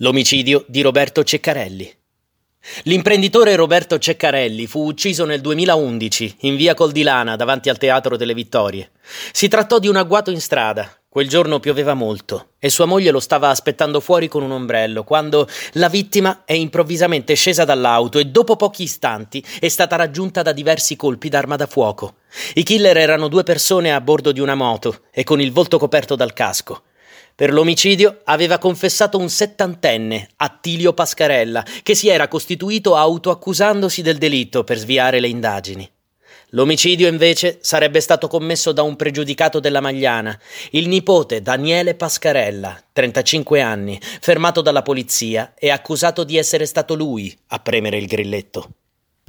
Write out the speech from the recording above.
L'omicidio di Roberto Ceccarelli. L'imprenditore Roberto Ceccarelli fu ucciso nel 2011 in via Coldilana davanti al Teatro delle Vittorie. Si trattò di un agguato in strada. Quel giorno pioveva molto e sua moglie lo stava aspettando fuori con un ombrello quando la vittima è improvvisamente scesa dall'auto e dopo pochi istanti è stata raggiunta da diversi colpi d'arma da fuoco. I killer erano due persone a bordo di una moto e con il volto coperto dal casco. Per l'omicidio aveva confessato un settantenne, Attilio Pascarella, che si era costituito autoaccusandosi del delitto per sviare le indagini. L'omicidio invece sarebbe stato commesso da un pregiudicato della Magliana, il nipote Daniele Pascarella, 35 anni, fermato dalla polizia e accusato di essere stato lui a premere il grilletto.